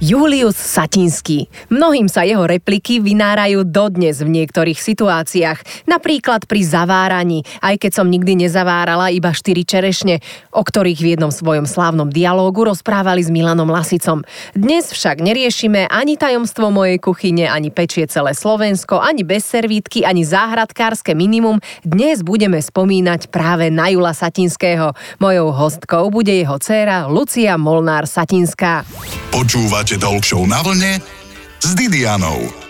Julius Satinský. Mnohým sa jeho repliky vynárajú dodnes v niektorých situáciách. Napríklad pri zaváraní, aj keď som nikdy nezavárala iba štyri čerešne, o ktorých v jednom svojom slávnom dialógu rozprávali s Milanom Lasicom. Dnes však neriešime ani tajomstvo mojej kuchyne, ani pečie celé Slovensko, ani bez servítky, ani záhradkárske minimum. Dnes budeme spomínať práve na Jula Satinského. Mojou hostkou bude jeho dcéra Lucia Molnár Satinská. Počúvate Talk na vlne s Didianou.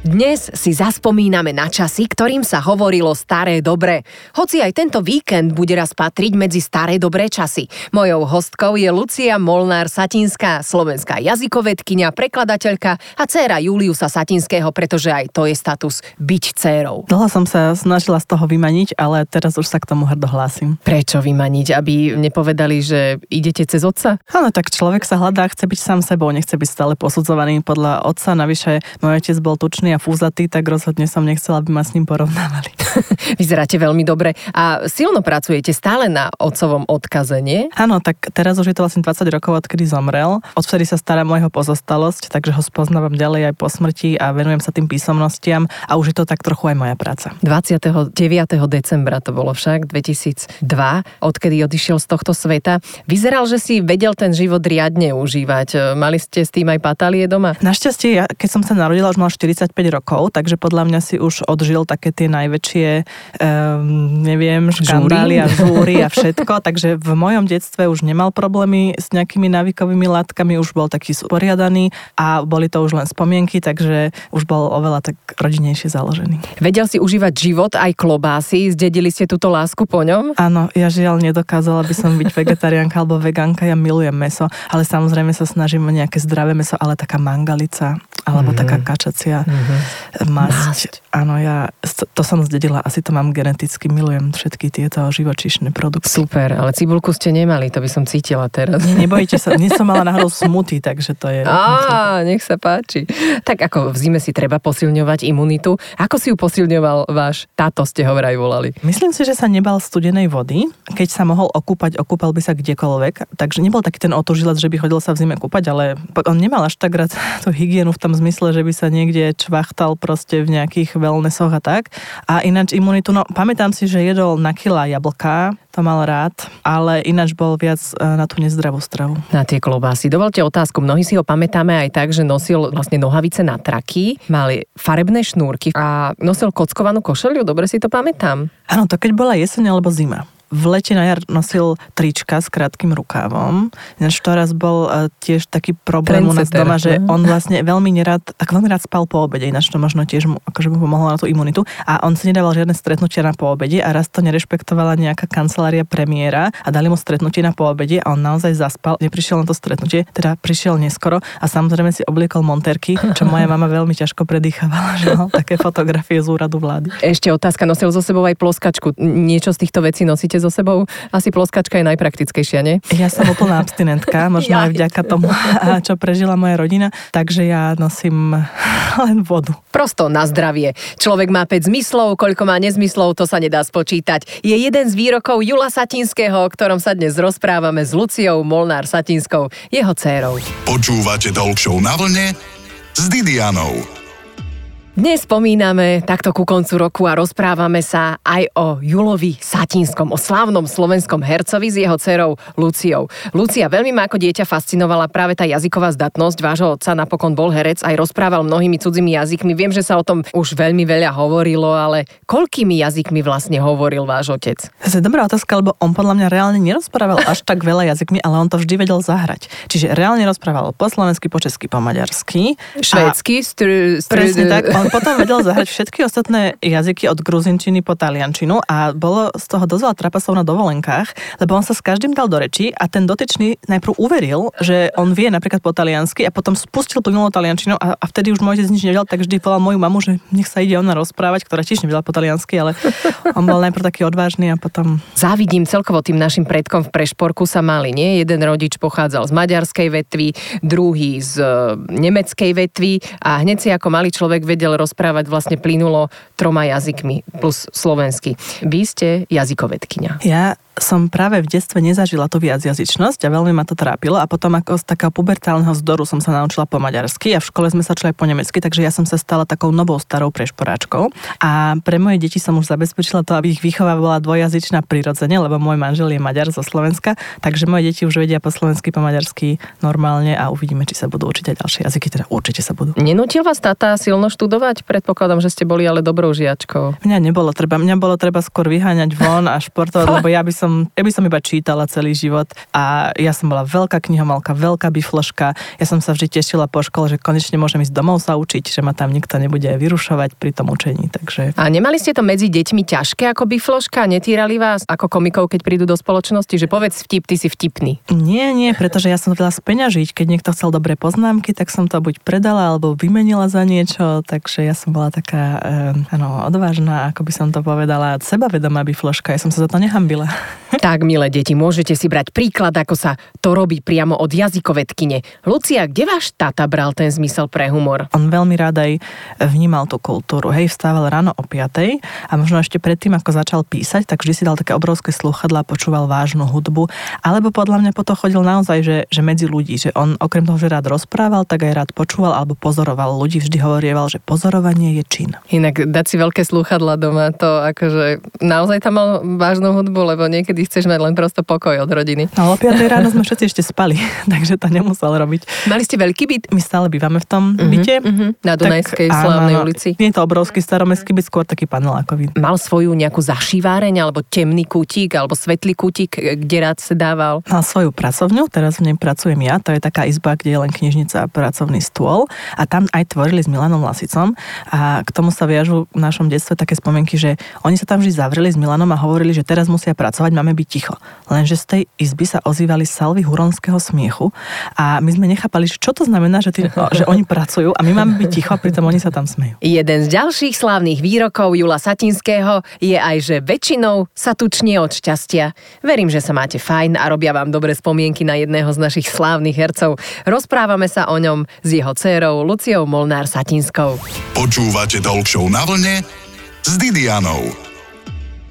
Dnes si zaspomíname na časy, ktorým sa hovorilo staré dobre. Hoci aj tento víkend bude raz patriť medzi staré dobré časy. Mojou hostkou je Lucia Molnár Satinská, slovenská jazykovedkynia, prekladateľka a dcéra Juliusa Satinského, pretože aj to je status byť dcérou. Dlho som sa snažila z toho vymaniť, ale teraz už sa k tomu hrdo hlásim. Prečo vymaniť? Aby nepovedali, že idete cez otca? Áno, tak človek sa hľadá, chce byť sám sebou, nechce byť stále posudzovaný podľa otca. Navyše, môj otec bol tučný a fúzatý, tak rozhodne som nechcela, aby ma s ním porovnávali. Vyzeráte veľmi dobre a silno pracujete stále na otcovom odkaze, nie? Áno, tak teraz už je to vlastne 20 rokov, odkedy zomrel. Odvtedy sa stará mojho pozostalosť, takže ho spoznávam ďalej aj po smrti a venujem sa tým písomnostiam a už je to tak trochu aj moja práca. 29. decembra to bolo však, 2002, odkedy odišiel z tohto sveta. Vyzeral, že si vedel ten život riadne užívať. Mali ste s tým aj patálie doma? Našťastie, ja, keď som sa narodila, už mal 45 rokov, takže podľa mňa si už odžil také tie najväčšie, um, neviem, škandály a žúry a všetko, takže v mojom detstve už nemal problémy s nejakými návykovými látkami, už bol taký sporiadaný a boli to už len spomienky, takže už bol oveľa tak rodinejšie založený. Vedel si užívať život aj klobásy, zdedili ste túto lásku po ňom? Áno, ja žiaľ nedokázala by som byť vegetariánka alebo vegánka, ja milujem meso, ale samozrejme sa snažím o nejaké zdravé meso, ale taká mangalica alebo mm-hmm. taká kačacia. Mm-hmm mm-hmm. masť. masť. Áno, ja to som zdedila, asi to mám geneticky, milujem všetky tieto živočišné produkty. Super, ale cibulku ste nemali, to by som cítila teraz. Nie, nebojte sa, dnes som mala náhodou smuty, takže to je... Á, nech sa páči. Tak ako v zime si treba posilňovať imunitu. Ako si ju posilňoval váš táto, ste ho vraj volali? Myslím si, že sa nebal studenej vody. Keď sa mohol okúpať, okúpal by sa kdekoľvek. Takže nebol taký ten otožilec, že by chodil sa v zime kúpať, ale on nemal až tak rád tú hygienu v tom zmysle, že by sa niekde čvachtal proste v nejakých wellnessoch a tak. A ináč imunitu, no pamätám si, že jedol na kila jablka, to mal rád, ale ináč bol viac e, na tú nezdravú stravu. Na tie klobásy. Dovolte otázku. Mnohí si ho pamätáme aj tak, že nosil vlastne nohavice na traky, mali farebné šnúrky a nosil kockovanú košeliu, dobre si to pamätám. Áno, to keď bola jeseň alebo zima v lete na jar nosil trička s krátkým rukávom. Ináč to raz bol uh, tiež taký problém u nás doma, že on vlastne veľmi nerad, tak veľmi rád spal po obede, ináč to možno tiež mu, akože mu pomohlo na tú imunitu. A on si nedával žiadne stretnutia na poobede a raz to nerešpektovala nejaká kancelária premiéra a dali mu stretnutie na poobede a on naozaj zaspal, neprišiel na to stretnutie, teda prišiel neskoro a samozrejme si obliekol monterky, čo moja mama veľmi ťažko predýchavala, že no, také fotografie z úradu vlády. Ešte otázka, nosil so sebou aj ploskačku. Niečo z týchto vecí nosíte so sebou. Asi ploskačka je najpraktickejšia, nie? Ja som úplná abstinentka, možno ja. aj vďaka tomu, čo prežila moja rodina, takže ja nosím len vodu. Prosto na zdravie. Človek má 5 zmyslov, koľko má nezmyslov, to sa nedá spočítať. Je jeden z výrokov Jula Satinského, o ktorom sa dnes rozprávame s Luciou Molnár Satinskou, jeho dcérou. Počúvate Talk na vlne s Didianou. Dnes spomíname takto ku koncu roku a rozprávame sa aj o Julovi Satinskom, o slávnom slovenskom hercovi s jeho dcerou Luciou. Lucia, veľmi ma ako dieťa fascinovala práve tá jazyková zdatnosť vášho otca, napokon bol herec, aj rozprával mnohými cudzími jazykmi. Viem, že sa o tom už veľmi veľa hovorilo, ale koľkými jazykmi vlastne hovoril váš otec? To je dobrá otázka, lebo on podľa mňa reálne nerozprával až tak veľa jazykmi, ale on to vždy vedel zahrať. Čiže reálne rozprával po slovensky, po česky, po maďarsky. Švédsky, str- str- presne tak. On potom vedel zahrať všetky ostatné jazyky od gruzinčiny po taliančinu a bolo z toho dosť veľa trapasov na dovolenkách, lebo on sa s každým dal do reči a ten dotyčný najprv uveril, že on vie napríklad po taliansky a potom spustil plynulú taliančinu a, a vtedy už môj nič nevedel, tak vždy volal moju mamu, že nech sa ide ona rozprávať, ktorá tiež nevedela po taliansky, ale on bol najprv taký odvážny a potom... Závidím celkovo tým našim predkom v Prešporku sa mali, nie? Jeden rodič pochádzal z maďarskej vetvy, druhý z e, nemeckej vetvy a hneď si ako malý človek vedel rozprávať vlastne plynulo troma jazykmi plus slovensky. Vy ste jazykovedkynia. Ja som práve v detstve nezažila tú viacjazyčnosť a veľmi ma to trápilo a potom ako z takého pubertálneho zdoru som sa naučila po maďarsky a v škole sme sa učili po nemecky, takže ja som sa stala takou novou starou prešporáčkou a pre moje deti som už zabezpečila to, aby ich výchova bola dvojazyčná prirodzene, lebo môj manžel je Maďar zo Slovenska, takže moje deti už vedia po slovensky, po maďarsky normálne a uvidíme, či sa budú učiť aj ďalšie jazyky, teda určite sa budú. Nenútil vás tata silno študovať? Predpokladám, že ste boli ale dobrou žiačkou. Mňa nebolo treba, mňa bolo treba skôr vyháňať von a športovať, lebo ja by som, ja by som iba čítala celý život a ja som bola veľká knihomalka, veľká bifloška. Ja som sa vždy tešila po škole, že konečne môžem ísť domov sa učiť, že ma tam nikto nebude vyrušovať pri tom učení. Takže... A nemali ste to medzi deťmi ťažké ako bifloška? Netýrali vás ako komikov, keď prídu do spoločnosti, že povedz vtip, ty si vtipný? Nie, nie, pretože ja som vedela speňažiť. Keď niekto chcel dobré poznámky, tak som to buď predala alebo vymenila za niečo, takže ja som bola taká, eh, ano, odvážna, ako by som to povedala, sebavedomá bifloška. Ja som sa za to nehambila. Tak, milé deti, môžete si brať príklad, ako sa to robí priamo od jazykovedkyne. Lucia, kde váš tata bral ten zmysel pre humor? On veľmi rád aj vnímal tú kultúru. Hej, vstával ráno o 5 a možno ešte predtým, ako začal písať, tak vždy si dal také obrovské sluchadla, počúval vážnu hudbu, alebo podľa mňa potom chodil naozaj, že, že medzi ľudí, že on okrem toho, že rád rozprával, tak aj rád počúval alebo pozoroval ľudí. Vždy hovorieval, že pozorovanie je čin. Inak dať si veľké sluchadla doma, to akože naozaj tam mal vážnu hudbu, lebo niekedy chceš mať len prosto pokoj od rodiny. No o 5 ráno sme všetci ešte spali, takže to nemusel robiť. Mali ste veľký byt? My stále bývame v tom uh-huh, byte. Uh-huh. Na Dunajskej tak, slávnej áno, ulici. Nie je to obrovský staromestský byt, skôr taký panelákový. Mal svoju nejakú zašíváreň, alebo temný kútik, alebo svetlý kútik, kde rád sa dával? Mal svoju pracovňu, teraz v nej pracujem ja, to je taká izba, kde je len knižnica a pracovný stôl a tam aj tvorili s Milanom Lasicom a k tomu sa viažu v našom detstve také spomienky, že oni sa tam vždy zavreli s Milanom a hovorili, že teraz musia pracovať, máme byť ticho. Lenže z tej izby sa ozývali salvy huronského smiechu a my sme nechápali, že čo to znamená, že, tí, že oni pracujú a my máme byť ticho a pritom oni sa tam smejú. Jeden z ďalších slávnych výrokov Jula Satinského je aj, že väčšinou sa tučne od šťastia. Verím, že sa máte fajn a robia vám dobré spomienky na jedného z našich slávnych hercov. Rozprávame sa o ňom s jeho dcérou Luciou Molnár Satinskou. Počúvate Talk na vlne s Didianou.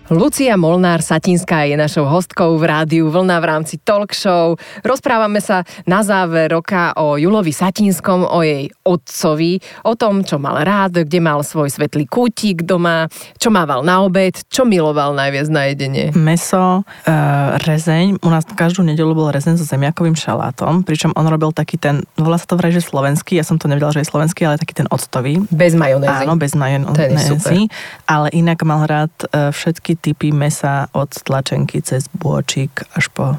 Lucia Molnár Satinská je našou hostkou v rádiu Vlna v rámci talk show. Rozprávame sa na záver roka o Julovi Satinskom, o jej otcovi, o tom, čo mal rád, kde mal svoj svetlý kútik doma, čo mával na obed, čo miloval najviac na jedenie. Meso, e, rezeň. U nás každú nedelu bol rezeň so zemiakovým šalátom, pričom on robil taký ten, volá sa to vraj, že slovenský, ja som to nevedela, že je slovenský, ale taký ten octový. Bez majonézy. Áno, bez majonézy. Ale inak mal rád e, všetky typy mesa od tlačenky cez bôčik až po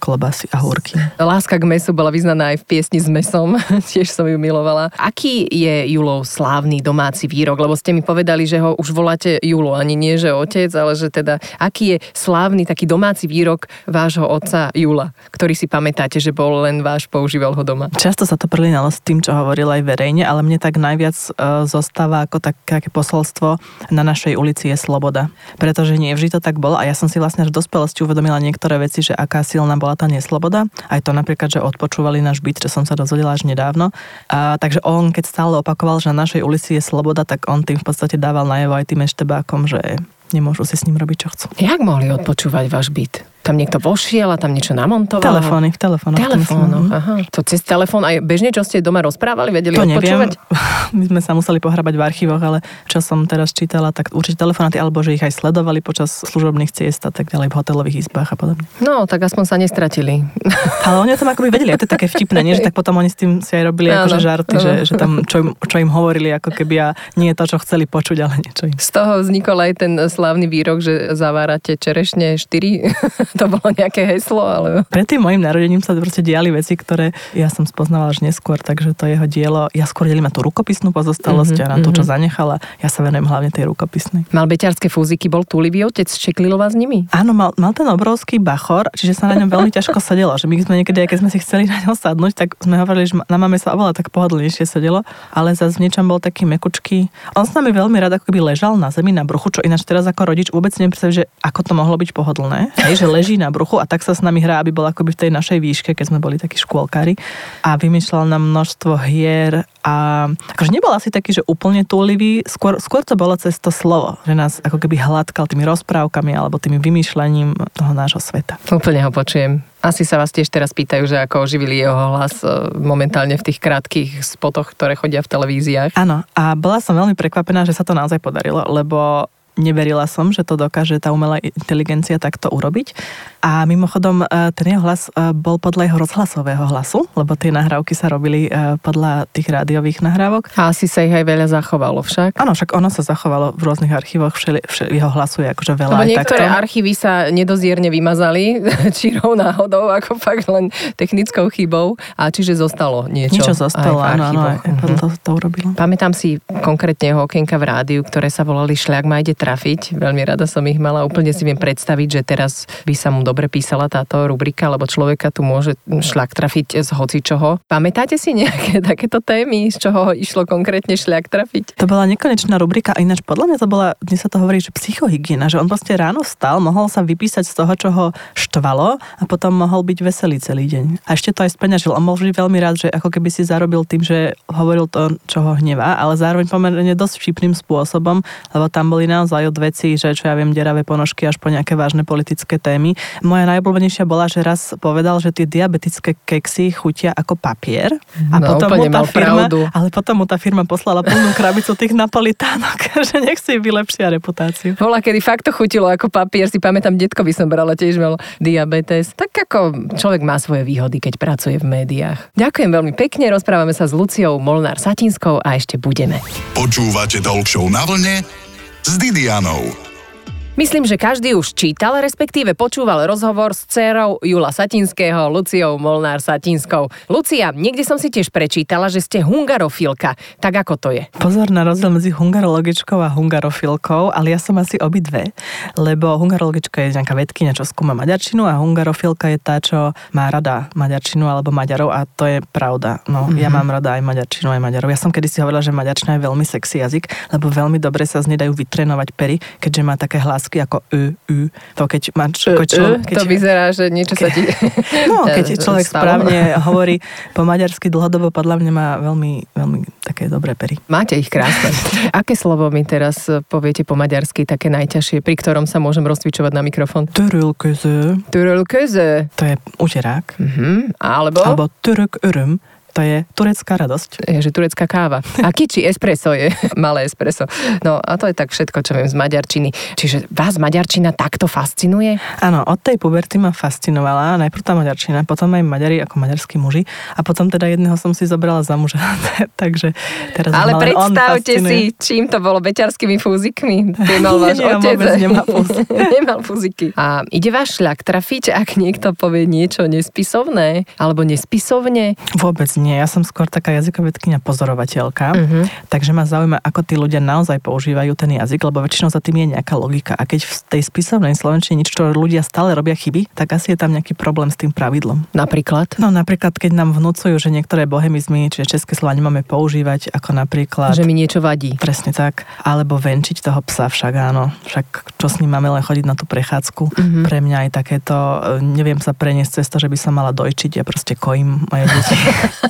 klobasy a húrky. Láska k mesu bola vyznaná aj v piesni s mesom, tiež som ju milovala. Aký je Julov slávny domáci výrok? Lebo ste mi povedali, že ho už voláte Julo, ani nie, že otec, ale že teda aký je slávny taký domáci výrok vášho otca Jula, ktorý si pamätáte, že bol len váš, používal ho doma? Často sa to prelínalo s tým, čo hovoril aj verejne, ale mne tak najviac uh, zostáva ako také posolstvo na našej ulici je sloboda. Pretože nie vždy to tak bolo a ja som si vlastne v dospelosti uvedomila niektoré veci, že aká silná bola tá nesloboda. Aj to napríklad, že odpočúvali náš byt, čo som sa dozvedela až nedávno. A, takže on, keď stále opakoval, že na našej ulici je sloboda, tak on tým v podstate dával najavo aj tým eštebákom, že nemôžu si s ním robiť, čo chcú. Jak mohli odpočúvať váš byt? Tam niekto vošiel a tam niečo namontoval? Telefóny, v telefónoch. Telefónoch, aha. To cez telefón aj bežne, čo ste doma rozprávali, vedeli to odpočúvať? Neviem. My sme sa museli pohrabať v archívoch, ale čo som teraz čítala, tak určite telefonáty, alebo že ich aj sledovali počas služobných ciest a tak ďalej v hotelových izbách a podobne. No, tak aspoň sa nestratili. Ale oni o tom akoby vedeli, a to je také vtipné, nie? že tak potom oni s tým si aj robili akože žarty, že, že tam čo im, čo im hovorili, ako keby a nie je to, čo chceli počuť, ale niečo im. Z toho vznikol aj ten slávny výrok, že zavárate čerešne 4. to bolo nejaké heslo, ale... Pred tým mojim narodením sa proste diali veci, ktoré ja som spoznávala až neskôr, takže to jeho dielo, ja skôr delím na tú rukopisnú pozostalosť mm-hmm, a na to, čo mhm. zanechala. Ja sa venujem hlavne tej rukopisnej. Mal beťarské fúziky, bol túlivý otec, čeklilo vás s nimi? Áno, mal, mal ten obrovský bachor, čiže sa na ňom veľmi ťažko sedelo, že my sme niekedy, keď sme si chceli na ňom sadnúť, tak sme hovorili, že na máme sa oveľa tak pohodlnejšie sedelo, ale zase v niečom bol taký mekučký. On s nami veľmi rád ako keby ležal na zemi na bruchu, čo ináč teraz ako rodič vôbec neviem že ako to mohlo byť pohodlné. Hej, že leží na bruchu a tak sa s nami hrá, aby bol akoby v tej našej výške, keď sme boli takí škôlkári. A vymýšľal nám množstvo hier a akože nebol asi taký, že úplne túlivý, skôr, skôr to bolo cez to slovo, že nás ako keby hladkal tými rozprávkami alebo tými vymýšľaním toho nášho sveta. Úplne ho počujem. Asi sa vás tiež teraz pýtajú, že ako oživili jeho hlas e, momentálne v tých krátkých spotoch, ktoré chodia v televíziách. Áno, a bola som veľmi prekvapená, že sa to naozaj podarilo, lebo neverila som, že to dokáže tá umelá inteligencia takto urobiť. A mimochodom, e, ten jeho hlas e, bol podľa jeho rozhlasového hlasu, lebo tie nahrávky sa robili e, podľa tých rádiových nahrávok. A asi sa ich aj veľa zachovalo však. Áno, však ono sa zachovalo v rôznych archívoch, všeli, všeli, jeho hlasu je akože veľa. Lebo niektoré takto. archívy sa nedozierne vymazali, čirou náhodou, ako fakt len technickou chybou. A čiže zostalo niečo. Niečo zostalo, áno, áno, mm-hmm. to, to urobilo. Pamätám si konkrétne jeho okienka v rádiu, ktoré sa volali Šľak ma ide trafiť. Veľmi rada som ich mala. Úplne si viem predstaviť, že teraz by sa mu dobre písala táto rubrika, lebo človeka tu môže šľak trafiť z hocičoho. Pamätáte si nejaké takéto témy, z čoho išlo konkrétne šľak trafiť? To bola nekonečná rubrika, a ináč podľa mňa to bola, dnes sa to hovorí, že psychohygiena, že on proste ráno vstal, mohol sa vypísať z toho, čo ho štvalo a potom mohol byť veselý celý deň. A ešte to aj speňažil. On mohol veľmi rád, že ako keby si zarobil tým, že hovoril to, čo ho hnevá, ale zároveň pomerne dosť vtipným spôsobom, lebo tam boli naozaj od veci, že čo ja viem, deravé ponožky až po nejaké vážne politické témy. Moja najobľúbenejšia bola, že raz povedal, že tie diabetické keksy chutia ako papier. A no, potom mu tá firma, pravdu. ale potom mu tá firma poslala plnú krabicu tých napolitánok, že nech si vylepšia reputáciu. Bola, kedy fakt to chutilo ako papier, si pamätám, detko by som brala, tiež mal diabetes. Tak ako človek má svoje výhody, keď pracuje v médiách. Ďakujem veľmi pekne, rozprávame sa s Luciou Molnár Satinskou a ešte budeme. Počúvate Talk na vlne s Didianou. Myslím, že každý už čítal, respektíve počúval rozhovor s dcerou Jula Satinského, Luciou Molnár Satinskou. Lucia, niekde som si tiež prečítala, že ste hungarofilka. Tak ako to je? Pozor na rozdiel medzi hungarologičkou a hungarofilkou, ale ja som asi obidve, lebo hungarologička je nejaká vedkynia, čo skúma maďarčinu a hungarofilka je tá, čo má rada maďarčinu alebo Maďarov a to je pravda. No, mm-hmm. ja mám rada aj maďarčinu, aj Maďarov. Ja som kedy si hovorila, že maďarčina je veľmi sexy jazyk, lebo veľmi dobre sa z nej dajú vytrénovať pery, keďže má také hlas slovensky ako ö, ü. To keď máš... Ako čo, keď, to vyzerá, že niečo sa ti... No, keď človek stalo. správne hovorí po maďarsky dlhodobo, podľa mňa má veľmi, veľmi také dobré pery. Máte ich krásne. Aké slovo mi teraz poviete po maďarsky, také najťažšie, pri ktorom sa môžem rozcvičovať na mikrofón? Törölköző. Törölköző. To je užerák. Uh-huh. Alebo? Alebo török öröm to je turecká radosť. Je, že turecká káva. A kiči espresso je, malé espresso. No a to je tak všetko, čo viem z maďarčiny. Čiže vás maďarčina takto fascinuje? Áno, od tej puberty ma fascinovala. Najprv tá maďarčina, potom aj maďari ako maďarskí muži. A potom teda jedného som si zobrala za muža. Takže teraz Ale predstavte si, čím to bolo, beťarskými fúzikmi. Nemal váš otec. Nemal, fúziky. nemal fúziky. A ide váš šľak trafiť, ak niekto povie niečo nespisovné alebo nespisovne? Vôbec nie, ja som skôr taká jazykovedkynia pozorovateľka, uh-huh. takže ma zaujíma, ako tí ľudia naozaj používajú ten jazyk, lebo väčšinou za tým je nejaká logika. A keď v tej spisovnej slovenčine niečo ľudia stále robia chyby, tak asi je tam nejaký problém s tým pravidlom. Napríklad? No napríklad, keď nám vnúcujú, že niektoré bohemizmy, čiže české slova nemáme používať, ako napríklad... Že mi niečo vadí. Presne tak. Alebo venčiť toho psa však áno. Však čo s ním máme len chodiť na tú prechádzku. Uh-huh. Pre mňa aj takéto, e, neviem sa preniesť cez to, že by som mala dojčiť, ja proste kojím moje deti.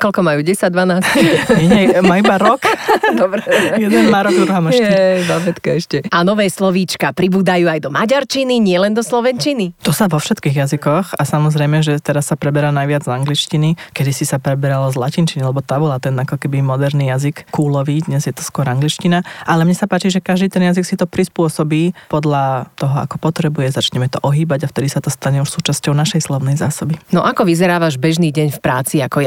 Koľko majú? 10, 12? Nie, nie, má iba rok. Dobre. Jeden má rok, druhá má štyri. babetka ešte. A nové slovíčka pribúdajú aj do maďarčiny, nielen do slovenčiny? To sa vo všetkých jazykoch a samozrejme, že teraz sa preberá najviac z angličtiny, kedy si sa preberalo z latinčiny, lebo tá bola ten ako keby moderný jazyk kúlový, dnes je to skôr angličtina. Ale mne sa páči, že každý ten jazyk si to prispôsobí podľa toho, ako potrebuje, začneme to ohýbať a vtedy sa to stane už súčasťou našej slovnej zásoby. No ako vyzerá váš bežný deň v práci ako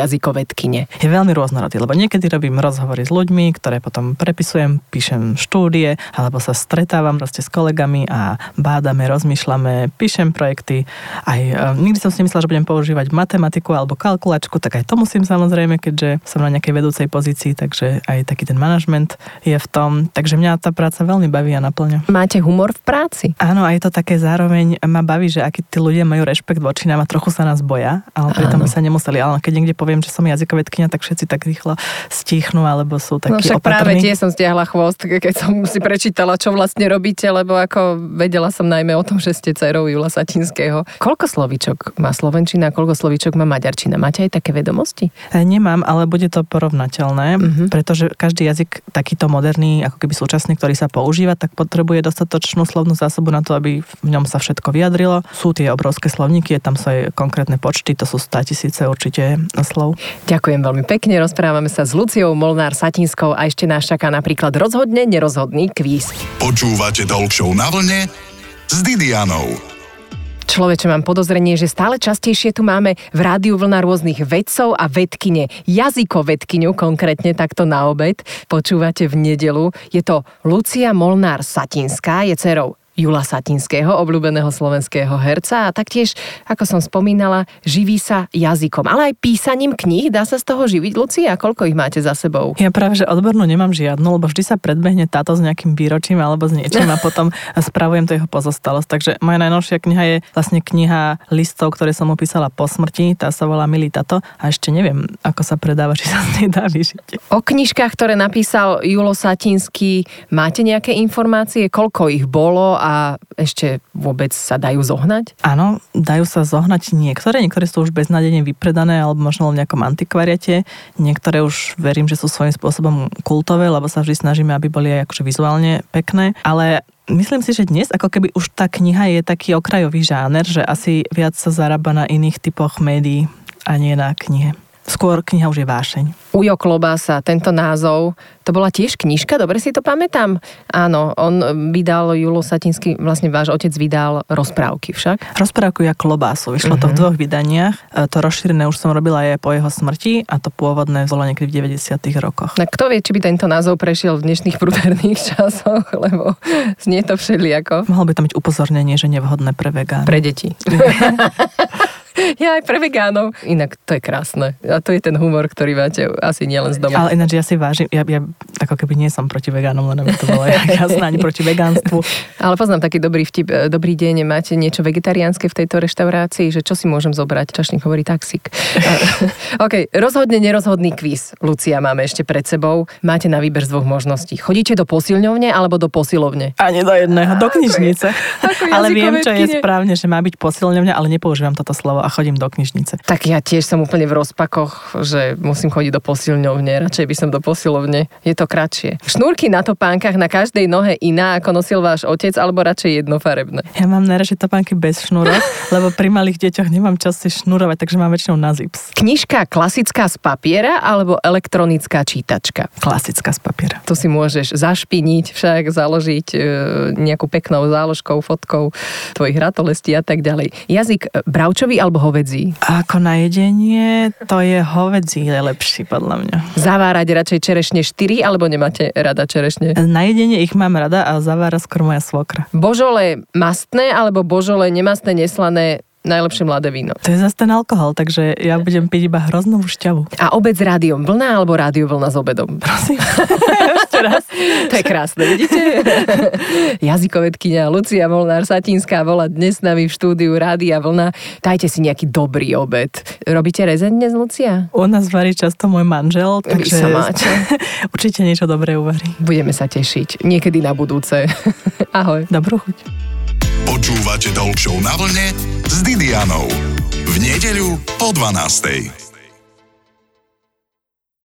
jazykovedkyne? Je veľmi rôznorodý, lebo niekedy robím rozhovory s ľuďmi, ktoré potom prepisujem, píšem štúdie, alebo sa stretávam proste s kolegami a bádame, rozmýšľame, píšem projekty. Aj e, nikdy som si myslela, že budem používať matematiku alebo kalkulačku, tak aj to musím samozrejme, keďže som na nejakej vedúcej pozícii, takže aj taký ten manažment je v tom. Takže mňa tá práca veľmi baví a naplňa. Máte humor v práci? Áno, a je to také zároveň ma baví, že akí tí ľudia majú rešpekt voči nám a trochu sa nás boja, ale pritom sa nemuseli. Ale keď niekde poviem, že som jazyk jazykovedkynia, tak všetci tak rýchlo stichnú alebo sú takí No však opatrní. práve tie som stiahla chvost, keď som si prečítala, čo vlastne robíte, lebo ako vedela som najmä o tom, že ste dcerou Jula Satinského. Koľko slovíčok má slovenčina, koľko slovíčok má maďarčina? Máte aj také vedomosti? E, Nemám, ale bude to porovnateľné, uh-huh. pretože každý jazyk takýto moderný, ako keby súčasný, ktorý sa používa, tak potrebuje dostatočnú slovnú zásobu na to, aby v ňom sa všetko vyjadrilo. Sú tie obrovské slovníky, tam sú aj konkrétne počty, to sú 100 tisíce určite slov. Ďakujem veľmi pekne, rozprávame sa s Luciou Molnár Satinskou a ešte nás čaká napríklad rozhodne nerozhodný kvíz. Počúvate Talk na vlne s Didianou. Človeče, mám podozrenie, že stále častejšie tu máme v rádiu vlna rôznych vedcov a vedkine. Jazykovedkyňu konkrétne takto na obed. Počúvate v nedelu. Je to Lucia Molnár Satinská, je dcerou Jula Satinského, obľúbeného slovenského herca a taktiež, ako som spomínala, živí sa jazykom, ale aj písaním kníh. Dá sa z toho živiť, Lucia? Koľko ich máte za sebou? Ja práve, že odbornú nemám žiadnu, lebo vždy sa predbehne táto s nejakým výročím alebo s niečím a potom spravujem to jeho pozostalosť. Takže moja najnovšia kniha je vlastne kniha listov, ktoré som opísala po smrti. Tá sa volá Milý tato a ešte neviem, ako sa predáva, či sa z nej dá vyžiť. O knižkách, ktoré napísal Julo Satinský, máte nejaké informácie? Koľko ich bolo a ešte vôbec sa dajú zohnať? Áno, dajú sa zohnať niektoré, niektoré sú už beznádejne vypredané alebo možno v nejakom antikvariate, niektoré už verím, že sú svojím spôsobom kultové, lebo sa vždy snažíme, aby boli aj akože vizuálne pekné, ale Myslím si, že dnes ako keby už tá kniha je taký okrajový žáner, že asi viac sa zarába na iných typoch médií a nie na knihe. Skôr kniha už je vášeň. Ujo Klobása, tento názov, to bola tiež knižka, dobre si to pamätám? Áno, on vydal, Julo Satinsky, vlastne váš otec vydal rozprávky však? Rozprávku ja Klobásu, vyšlo uh-huh. to v dvoch vydaniach. E, To rozšírené už som robila aj po jeho smrti a to pôvodné bolo niekedy v 90 rokoch. No kto vie, či by tento názov prešiel v dnešných prúderných časoch, lebo znie to všelijako. Mohol by tam byť upozornenie, že nevhodné pre vegán. Pre deti. Ja aj pre vegánov. Inak to je krásne. A to je ten humor, ktorý máte asi nielen z doma. Ale ináč ja si vážim, ja, ja ako keby nie som proti vegánom, len aby to bolo jasné, ani proti vegánstvu. Ale poznám taký dobrý vtip. e, Dobrý deň, máte niečo vegetariánske v tejto reštaurácii, že čo si môžem zobrať? Čašník hovorí taxík. OK, rozhodne nerozhodný kvíz. Lucia máme ešte pred sebou. Máte na výber z dvoch možností. Chodíte do posilňovne alebo do posilovne? Ani do jedného, do knižnice. ako ale viem, čo je správne, že má byť posilňovňa, ale nepoužívam toto slovo a chodím do knižnice. Tak ja tiež som úplne v rozpakoch, že musím chodiť do posilňovne, radšej by som do posilovne. Je to kratšie. Šnúrky na topánkach na každej nohe iná, ako nosil váš otec, alebo radšej jednofarebné. Ja mám najradšej topánky bez šnúrok, lebo pri malých deťoch nemám čas si šnurovať, takže mám väčšinou na zips. Knižka klasická z papiera alebo elektronická čítačka? Klasická z papiera. Tu si môžeš zašpiniť, však založiť e, nejakú peknou záložkou, fotkou tvojich ratolestí a tak ďalej. Jazyk e, bravčový alebo hovedzí? Ako na jedenie, to je hovedzí je lepší podľa mňa. Zavárať radšej čerešne 4 alebo nemáte rada čerešne? Na jedenie ich mám rada a zavára skôr moja svokra. Božole mastné alebo božole nemastné, neslané, najlepšie mladé víno. To je zase ten alkohol, takže ja budem piť iba hroznovú šťavu. A obed s rádiom vlna alebo rádio vlna s obedom? Prosím. Ešte raz. To je krásne, vidíte? Jazykovedkynia Lucia Molnár Satinská bola dnes s nami v štúdiu Rádia Vlna. Dajte si nejaký dobrý obed. Robíte rezeň dnes, Lucia? U nás varí často môj manžel, takže sa máte. určite niečo dobré uvarí. Budeme sa tešiť. Niekedy na budúce. Ahoj. Dobrú chuť. Počúvate Show na vlne s Didianou. V nedeľu po 12.